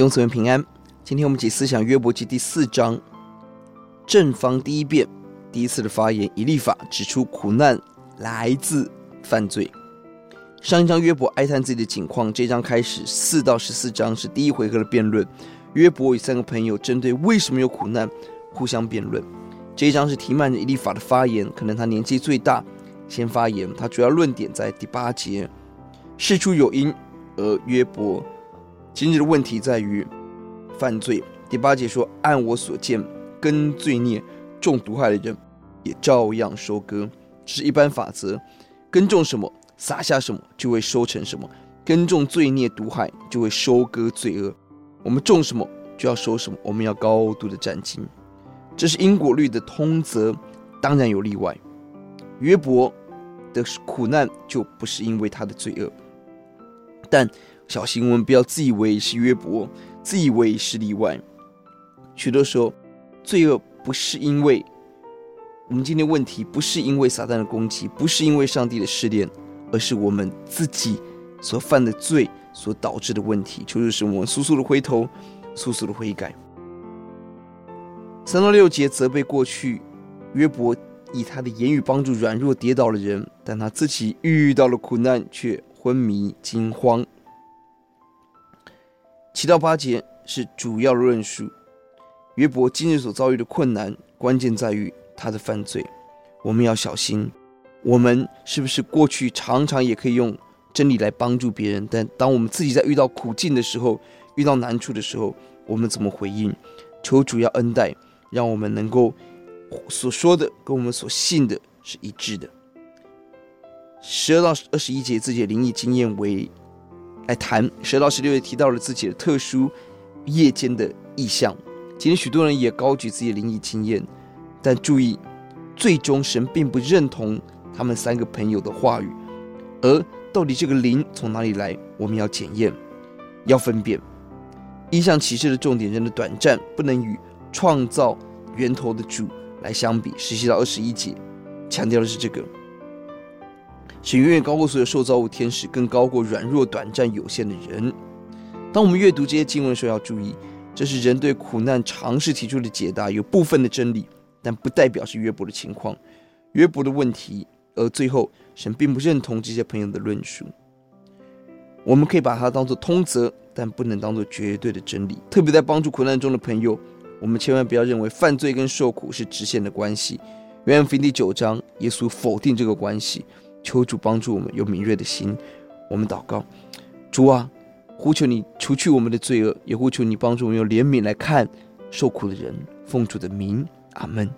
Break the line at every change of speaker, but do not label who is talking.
弟兄姊妹平安，今天我们解思想约伯记第四章，正方第一辩，第一次的发言，以利法指出苦难来自犯罪。上一章约伯哀叹自己的境况，这一章开始四到十四章是第一回合的辩论，约伯与三个朋友针对为什么有苦难互相辩论。这一章是提曼以利法的发言，可能他年纪最大，先发言。他主要论点在第八节，事出有因，而约伯。今日的问题在于犯罪。第八节说：“按我所见，耕罪孽、种毒害的人，也照样收割。这是一般法则，耕种什么，撒下什么，就会收成什么。耕种罪孽、毒害，就会收割罪恶。我们种什么，就要收什么。我们要高度的战兢。这是因果律的通则，当然有例外。约伯的苦难就不是因为他的罪恶，但。”小心，我们不要自以为是约伯，自以为是例外。许多时候，罪恶不是因为我们今天问题，不是因为撒旦的攻击，不是因为上帝的试炼，而是我们自己所犯的罪所导致的问题。求主使我们速速的回头，速速的悔改。三到六节责备过去约伯以他的言语帮助软弱跌倒的人，但他自己遇到了苦难，却昏迷惊慌。七到八节是主要的论述。约伯今日所遭遇的困难，关键在于他的犯罪。我们要小心，我们是不是过去常常也可以用真理来帮助别人？但当我们自己在遇到苦境的时候，遇到难处的时候，我们怎么回应？求主要恩待，让我们能够所说的跟我们所信的是一致的。十二到二十一节自己的灵异经验为。来谈十到十六月提到了自己的特殊夜间的异象。今天许多人也高举自己的灵异经验，但注意，最终神并不认同他们三个朋友的话语。而到底这个灵从哪里来，我们要检验，要分辨。异象启示的重点，人的短暂，不能与创造源头的主来相比。十七到二十一节强调的是这个。是远远高过所有受造物、天使，更高过软弱、短暂、有限的人。当我们阅读这些经文的时候，要注意，这是人对苦难尝试提出的解答，有部分的真理，但不代表是约伯的情况。约伯的问题，而最后神并不认同这些朋友的论述。我们可以把它当作通则，但不能当作绝对的真理。特别在帮助苦难中的朋友，我们千万不要认为犯罪跟受苦是直线的关系。约翰福音第九章，耶稣否定这个关系。求主帮助我们有敏锐的心，我们祷告，主啊，呼求你除去我们的罪恶，也呼求你帮助我们用怜悯来看受苦的人。奉主的名，阿门。